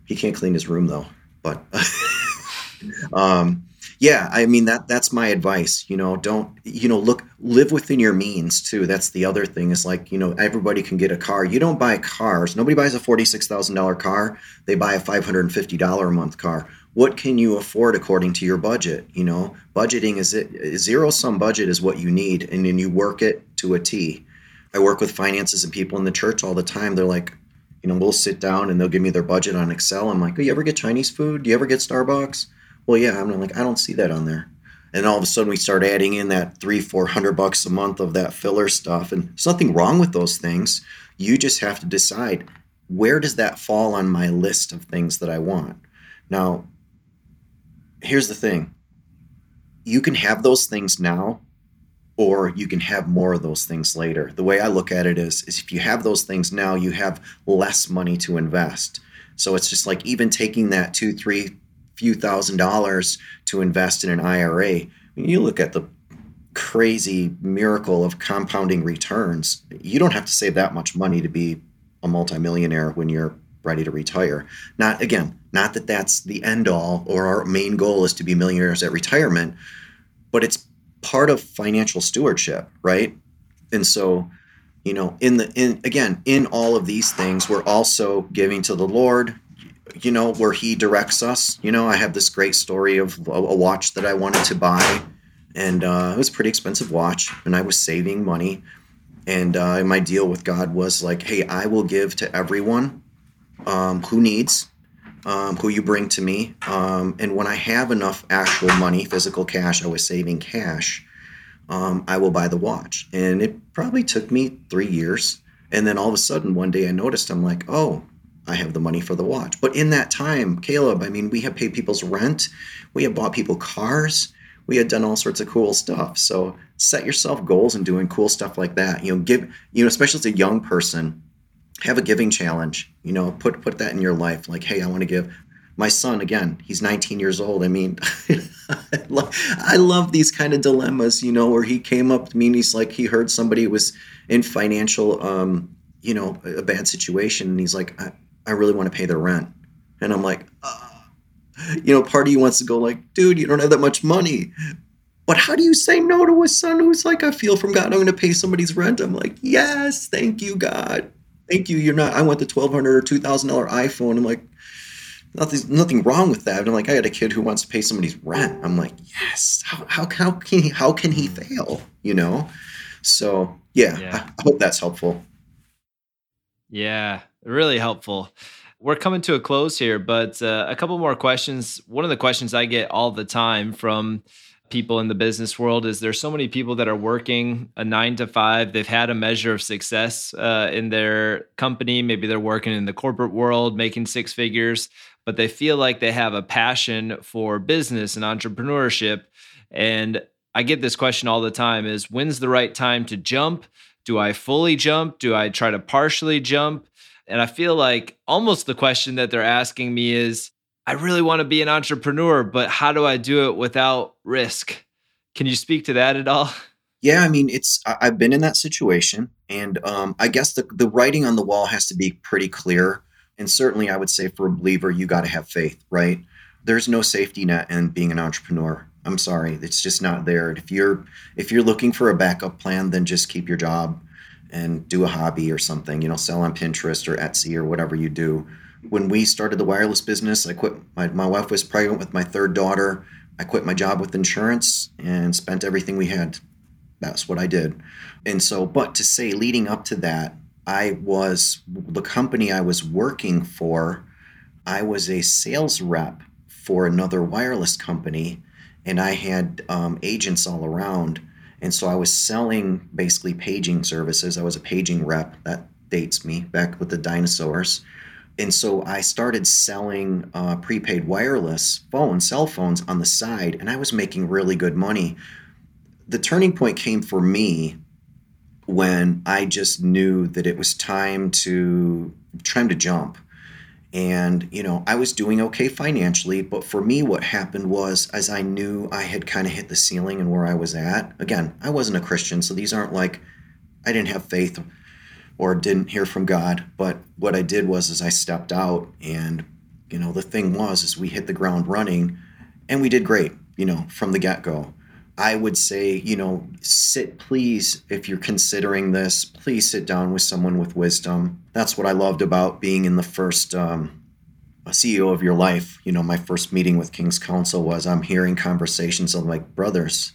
he can't clean his room though but um, yeah, I mean that that's my advice. You know, don't you know look live within your means too. That's the other thing. Is like you know everybody can get a car. You don't buy cars. Nobody buys a forty six thousand dollar car. They buy a five hundred and fifty dollar a month car. What can you afford according to your budget? You know, budgeting is it zero sum budget is what you need, and then you work it to a T. I work with finances and people in the church all the time. They're like, you know, we'll sit down and they'll give me their budget on Excel. I'm like, oh, you ever get Chinese food? Do you ever get Starbucks? Well, yeah. I'm like, I don't see that on there. And all of a sudden, we start adding in that three, four hundred bucks a month of that filler stuff. And there's nothing wrong with those things. You just have to decide where does that fall on my list of things that I want. Now, here's the thing you can have those things now or you can have more of those things later. The way I look at it is, is if you have those things now, you have less money to invest. So it's just like even taking that two, three, few thousand dollars to invest in an IRA. When you look at the crazy miracle of compounding returns. You don't have to save that much money to be a multimillionaire when you're ready to retire. Not again, not that that's the end all or our main goal is to be millionaires at retirement, but it's part of financial stewardship, right? And so, you know, in the in again, in all of these things, we're also giving to the Lord, you know, where he directs us. You know, I have this great story of a, watch that I wanted to buy and uh, it was a pretty expensive watch, and I was saving money. And uh, my deal with God was like, hey, I will give to everyone um, who needs, um, who you bring to me. Um, and when I have enough actual money, physical cash, I was saving cash, um, I will buy the watch. And it probably took me three years. And then all of a sudden, one day I noticed, I'm like, oh, I have the money for the watch. But in that time, Caleb, I mean, we have paid people's rent, we have bought people cars, we had done all sorts of cool stuff. So set yourself goals and doing cool stuff like that. You know, give you know, especially as a young person, have a giving challenge. You know, put put that in your life. Like, hey, I want to give. My son, again, he's 19 years old. I mean, I, love, I love these kind of dilemmas. You know, where he came up to me and he's like, he heard somebody was in financial, um, you know, a bad situation, and he's like, I, I really want to pay their rent, and I'm like. Uh, you know, part of you wants to go like, dude, you don't have that much money. But how do you say no to a son who's like, I feel from God, I'm going to pay somebody's rent? I'm like, yes, thank you, God. Thank you. You're not, I want the 1,200 or $2,000 iPhone. I'm like, nothing, nothing wrong with that. And I'm like, I got a kid who wants to pay somebody's rent. I'm like, yes, how, how, how can he, how can he fail? You know? So yeah, yeah. I, I hope that's helpful. Yeah, really helpful. We're coming to a close here, but uh, a couple more questions. One of the questions I get all the time from people in the business world is there's so many people that are working a nine to five. They've had a measure of success uh, in their company. Maybe they're working in the corporate world making six figures but they feel like they have a passion for business and entrepreneurship. And i get this question all the time is when's the right time to jump? Do i fully jump? Do i try to partially jump? And I feel like almost the question that they're asking me is I really want to be an entrepreneur, but how do I do it without risk? Can you speak to that at all? Yeah, I mean, it's I've been in that situation, and um, I guess the the writing on the wall has to be pretty clear. And certainly, I would say for a believer, you got to have faith, right? There's no safety net in being an entrepreneur. I'm sorry, it's just not there. If you're if you're looking for a backup plan, then just keep your job and do a hobby or something, you know, sell on Pinterest or Etsy or whatever you do. When we started the wireless business, I quit. My, my wife was pregnant with my third daughter. I quit my job with insurance and spent everything we had. That's what I did. And so, but to say leading up to that, I was the company I was working for, I was a sales rep for another wireless company, and I had um, agents all around and so I was selling basically paging services. I was a paging rep. That dates me back with the dinosaurs. And so I started selling uh, prepaid wireless phones, cell phones on the side, and I was making really good money. The turning point came for me when I just knew that it was time to time to jump and you know i was doing okay financially but for me what happened was as i knew i had kind of hit the ceiling and where i was at again i wasn't a christian so these aren't like i didn't have faith or didn't hear from god but what i did was is i stepped out and you know the thing was is we hit the ground running and we did great you know from the get-go I would say, you know, sit, please, if you're considering this, please sit down with someone with wisdom. That's what I loved about being in the first um, CEO of your life. You know, my first meeting with King's Council was I'm hearing conversations of like brothers.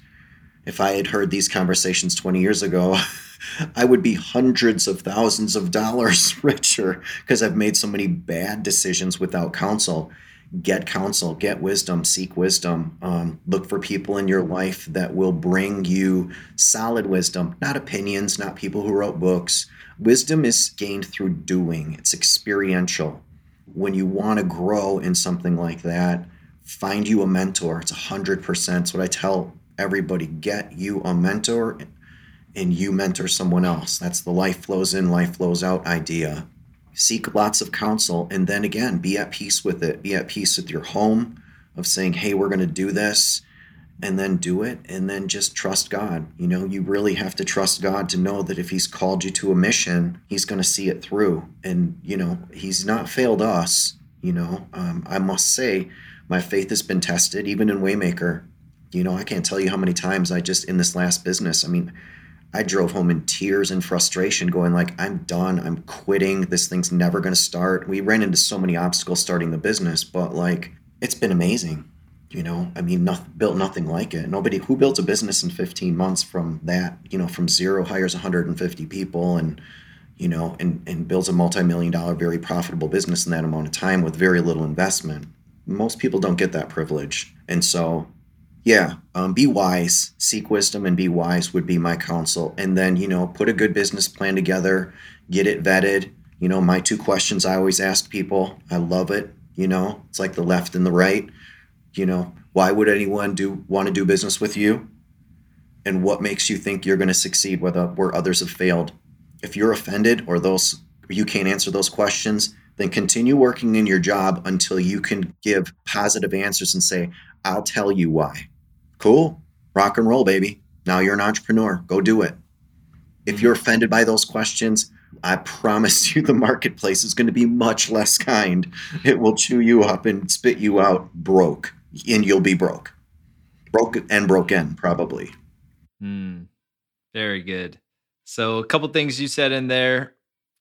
If I had heard these conversations 20 years ago, I would be hundreds of thousands of dollars richer because I've made so many bad decisions without counsel get counsel, get wisdom, seek wisdom. Um, look for people in your life that will bring you solid wisdom, not opinions, not people who wrote books. Wisdom is gained through doing, it's experiential. When you want to grow in something like that, find you a mentor. It's 100%. It's what I tell everybody get you a mentor and you mentor someone else. That's the life flows in, life flows out idea. Seek lots of counsel and then again be at peace with it. Be at peace with your home of saying hey we're going to do this and then do it and then just trust god. You know you really have to trust god to know that if he's called you to a mission he's going to see it through. And you know he's not failed us you know. Um, i must say my faith has been tested even in waymaker you know i can't tell you how many times i just in this last business i mean I drove home in tears and frustration, going like, "I'm done. I'm quitting. This thing's never going to start." We ran into so many obstacles starting the business, but like, it's been amazing. you know i mean nothing, built nothing like it nobody who builds a business in 15 months from that you know from zero hires 150 people and you know and and builds a multi-million dollar very profitable business in that amount of time with very little investment most people don't get that privilege and so yeah um, be wise seek wisdom and be wise would be my counsel and then you know put a good business plan together get it vetted you know my two questions i always ask people i love it you know it's like the left and the right you know, why would anyone do want to do business with you? And what makes you think you're going to succeed where, the, where others have failed? If you're offended or those you can't answer those questions, then continue working in your job until you can give positive answers and say, I'll tell you why. Cool. Rock and roll, baby. Now you're an entrepreneur. Go do it. If you're offended by those questions, I promise you the marketplace is going to be much less kind. It will chew you up and spit you out broke and you'll be broke. Broke and broken, probably. Mm, very good. So, a couple things you said in there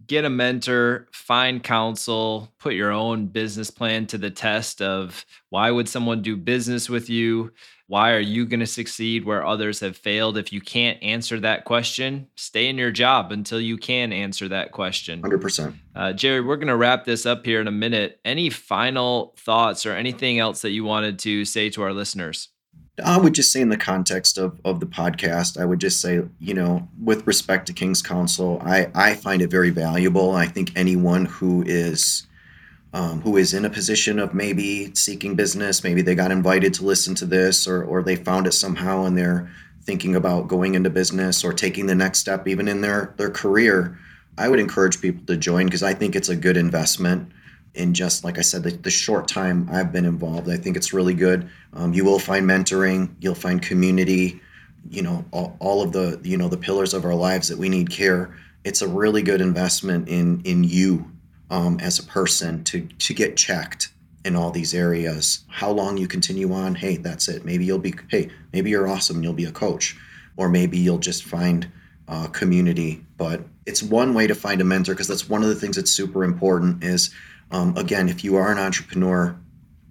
get a mentor, find counsel, put your own business plan to the test of why would someone do business with you? Why are you going to succeed where others have failed? If you can't answer that question, stay in your job until you can answer that question. 100%. Uh, Jerry, we're going to wrap this up here in a minute. Any final thoughts or anything else that you wanted to say to our listeners? I would just say, in the context of, of the podcast, I would just say, you know, with respect to King's Council, I, I find it very valuable. I think anyone who is um, who is in a position of maybe seeking business, maybe they got invited to listen to this, or or they found it somehow, and they're thinking about going into business or taking the next step, even in their their career. I would encourage people to join because I think it's a good investment in just like I said, the, the, short time I've been involved. I think it's really good. Um, you will find mentoring, you'll find community, you know, all, all, of the you know the pillars of our lives that we need care. It's a really good investment in in you um, as a person to to get checked in all these areas. How long you continue on? Hey, that's it. Maybe you'll be hey, maybe you're awesome. You'll be a coach, or maybe you'll just find uh, community. But it's one way to find a mentor because that's one of the things that's super important is um, again, if you are an entrepreneur,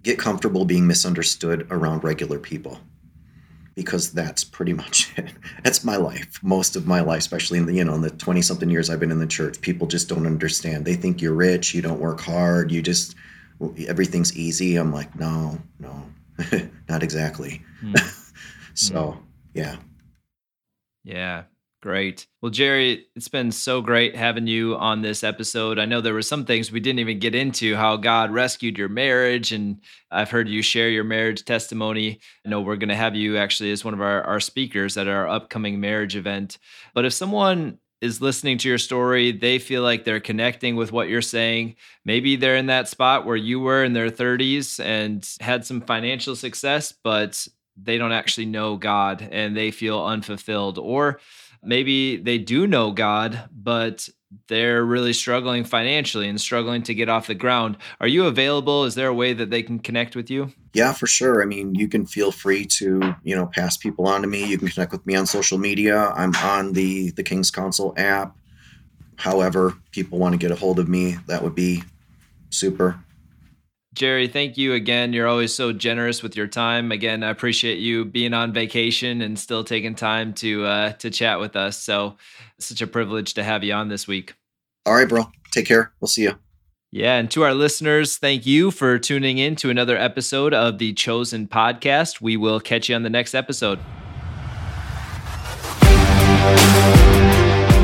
get comfortable being misunderstood around regular people because that's pretty much it. That's my life. Most of my life, especially in the you know in the twenty something years I've been in the church, people just don't understand. They think you're rich, you don't work hard, you just everything's easy. I'm like, no, no, not exactly. Mm. so mm. yeah, yeah. Great. Well, Jerry, it's been so great having you on this episode. I know there were some things we didn't even get into how God rescued your marriage, and I've heard you share your marriage testimony. I know we're going to have you actually as one of our, our speakers at our upcoming marriage event. But if someone is listening to your story, they feel like they're connecting with what you're saying. Maybe they're in that spot where you were in their 30s and had some financial success, but they don't actually know God and they feel unfulfilled. Or maybe they do know God, but they're really struggling financially and struggling to get off the ground. Are you available? Is there a way that they can connect with you? Yeah, for sure. I mean, you can feel free to, you know, pass people on to me. You can connect with me on social media. I'm on the the King's Council app. However, people want to get a hold of me, that would be super. Jerry, thank you again. You're always so generous with your time. Again, I appreciate you being on vacation and still taking time to uh, to chat with us. So, such a privilege to have you on this week. All right, bro. Take care. We'll see you. Yeah, and to our listeners, thank you for tuning in to another episode of the Chosen Podcast. We will catch you on the next episode.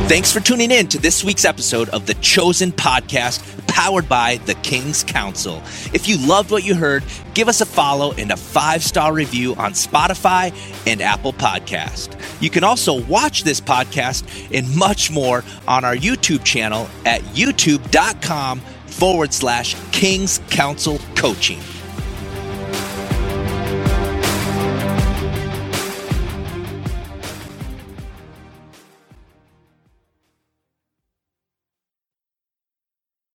Thanks for tuning in to this week's episode of the Chosen Podcast, powered by the King's Council. If you loved what you heard, give us a follow and a five star review on Spotify and Apple Podcast. You can also watch this podcast and much more on our YouTube channel at youtube.com forward slash King's Council Coaching.